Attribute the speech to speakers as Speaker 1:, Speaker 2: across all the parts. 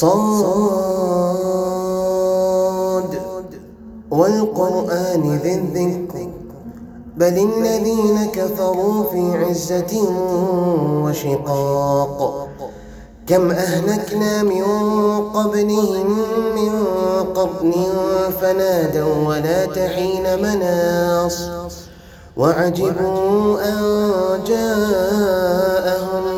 Speaker 1: صاد. والقرآن ذي الذكر. بل الذين كفروا في عزة وشقاق. كم أهلكنا من قبلهم من قرن فنادوا ولا تحين مناص. وعجبوا أن جاءهم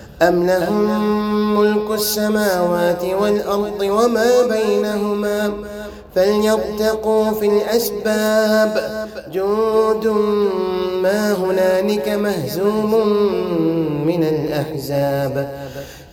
Speaker 1: أم لهم ملك السماوات والأرض وما بينهما فليرتقوا في الأسباب جود ما هنالك مهزوم من الأحزاب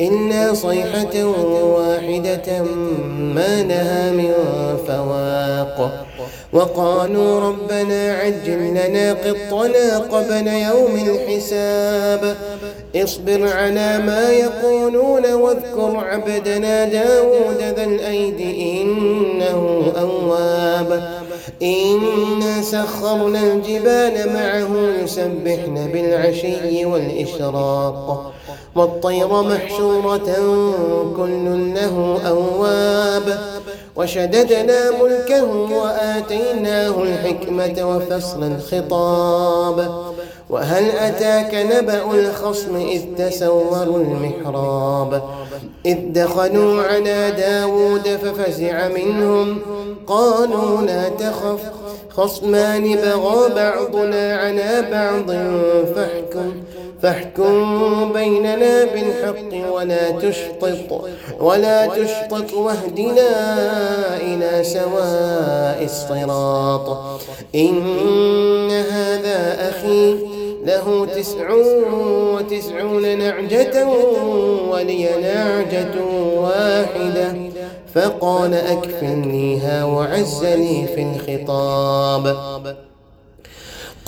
Speaker 1: إلا صيحة واحدة ما لها من فواق وقالوا ربنا عجل لنا قطنا قبل يوم الحساب اصبر على ما يقولون واذكر عبدنا داود ذا الأيد إنه أواب إنا سخرنا الجبال معه يسبحن بالعشي والإشراق والطير محشورة كل له أواب. وشددنا ملكه وآتيناه الحكمة وفصل الخطاب. وهل أتاك نبأ الخصم إذ تسوروا المحراب؟ إذ دخلوا على داود ففزع منهم قالوا لا تخف خصمان بغى بعضنا على بعض فاحكم. فاحكم بيننا بالحق ولا تشطط ولا تشطط واهدنا إلى سواء الصراط. إن هذا أخي له تسع وتسعون نعجة ولي نعجة واحدة. فقال أكفلنيها وعزني في الخطاب.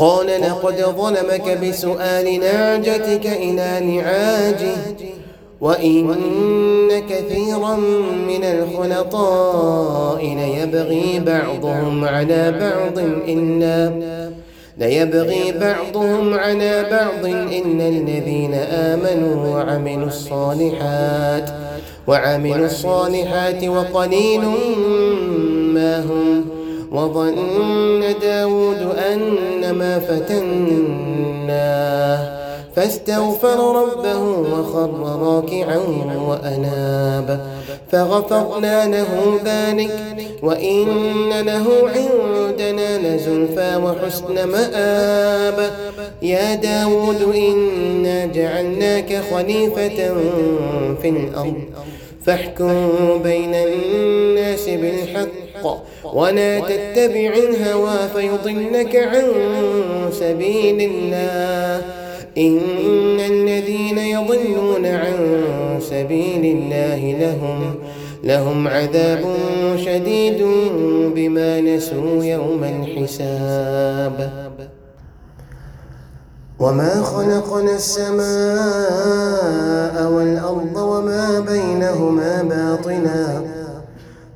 Speaker 1: قال لقد ظلمك بسؤال نعجتك إلى نعاجه وإن كثيرا من الخلطاء ليبغي بعضهم على بعض إلا ليبغي بعضهم على بعض إن الذين آمنوا وعملوا الصالحات وعملوا الصالحات وقليل ما هم وظن داود أن ما فتناه فاستغفر ربه وخر راكعا وأناب. فغفرنا له ذلك وإن له عندنا لزلفى وحسن مآب. يا داود إنا جعلناك خليفة في الأرض. فاحكم بين الناس بالحق. ولا تتبع الهوى فيضلك عن سبيل الله. إن الذين يضلون عن سبيل الله لهم لهم عذاب شديد بما نسوا يوم الحساب. وما خلقنا السماء والأرض وما بينهما باطلا.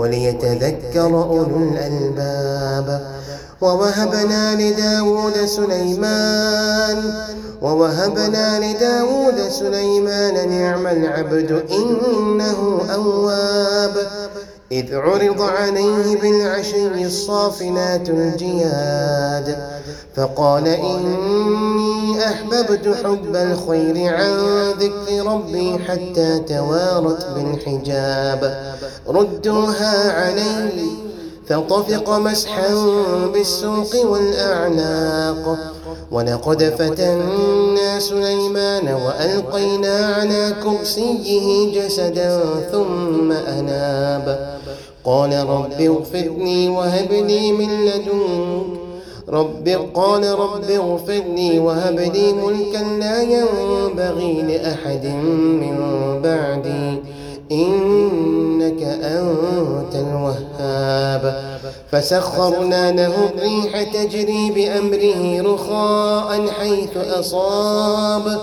Speaker 1: وليتذكر أولو الألباب. ووهبنا لداود سليمان ووهبنا لداود سليمان نعم العبد إنه أواب. إذ عرض عليه بالعشي الصافنات الجياد فقال إني أحببت حب الخير عن ذكر ربي حتى توارت بالحجاب. ردوها علي فطفق مسحا بالسوق والأعناق. ولقد فتنا سليمان وألقينا على كرسيه جسدا ثم أناب. قال رب اغفر لي وهب لي من لدنك. رب قال رب اغفر لي وهب لي ملكا لا ينبغي لأحد من بعدي. إنك أنت الوهاب. فسخرنا له الريح تجري بأمره رخاء حيث أصاب.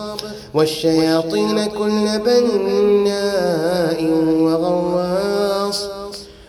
Speaker 1: والشياطين كل بناء وغواص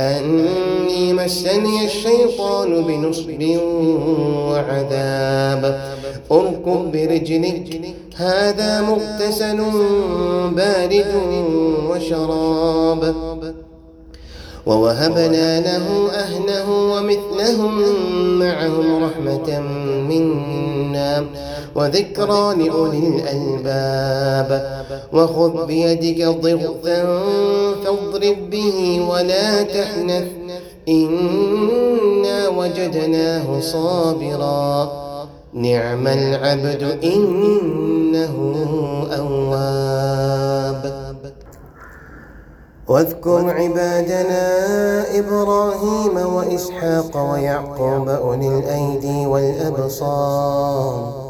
Speaker 1: أني مسني الشيطان بنصب وعذاب. أركب برجلك هذا مغتسل بارد وشراب. ووهبنا له أهله ومثلهم معهم رحمة منا. وذكرى لأولي الألباب. وخذ بيدك ضغثا فاضرب به ولا تحنث. إنا وجدناه صابرا. نعم العبد إنه أواب. واذكر عبادنا إبراهيم وإسحاق ويعقوب أولي الأيدي والأبصار.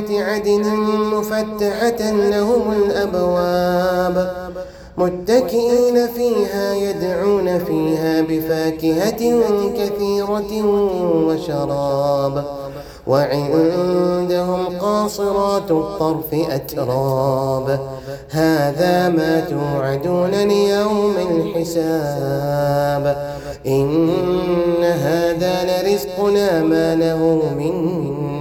Speaker 1: جنات عدن مفتحة لهم الأبواب متكئين فيها يدعون فيها بفاكهة كثيرة وشراب وعندهم قاصرات الطرف أتراب هذا ما توعدون ليوم الحساب إن هذا لرزقنا ما له من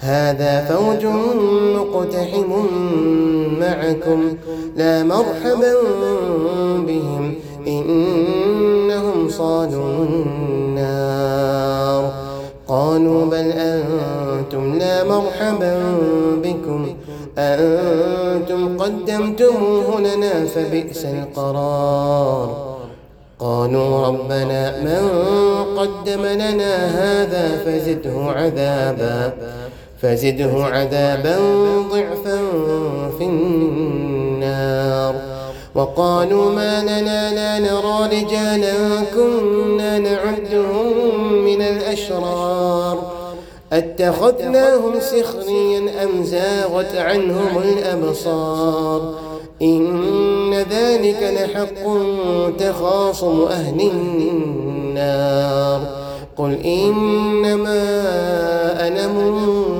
Speaker 1: هذا فوج مقتحم معكم. لا مرحبا بهم. إنهم صالوا النار. قالوا بل أنتم لا مرحبا بكم. أنتم قدمتموه لنا فبئس القرار. قالوا ربنا من قدم لنا هذا فزده عذابا فزده عذابا ضعفا في النار. وقالوا ما لنا لا نرى رجالا كنا نعدهم من الأشرار. أتخذناهم سخريا أم زاغت عنهم الأبصار؟ إن ذلك لحق تخاصم أهل النار. قل إنما أنا منذر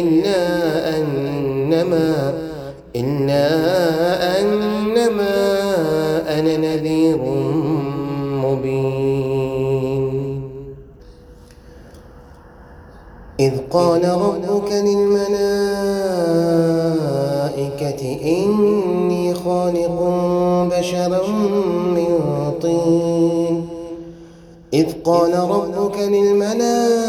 Speaker 1: إلا أنما إلا أنما أنا نذير مبين. إذ قال ربك للملائكة إني خالق بشرا من طين. إذ قال ربك للملائكة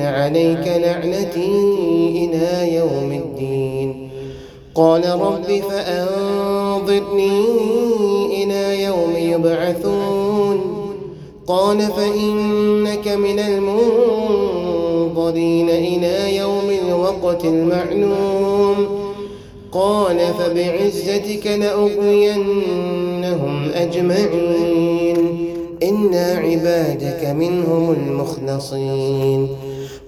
Speaker 1: عليك لعنتي إلى يوم الدين. قال رب فأنظرني إلى يوم يبعثون. قال فإنك من المنظرين إلى يوم الوقت المعلوم. قال فبعزتك لأغوينهم أجمعين. إنا عبادك منهم المخلصين.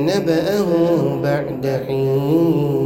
Speaker 1: نبأه بعد حين.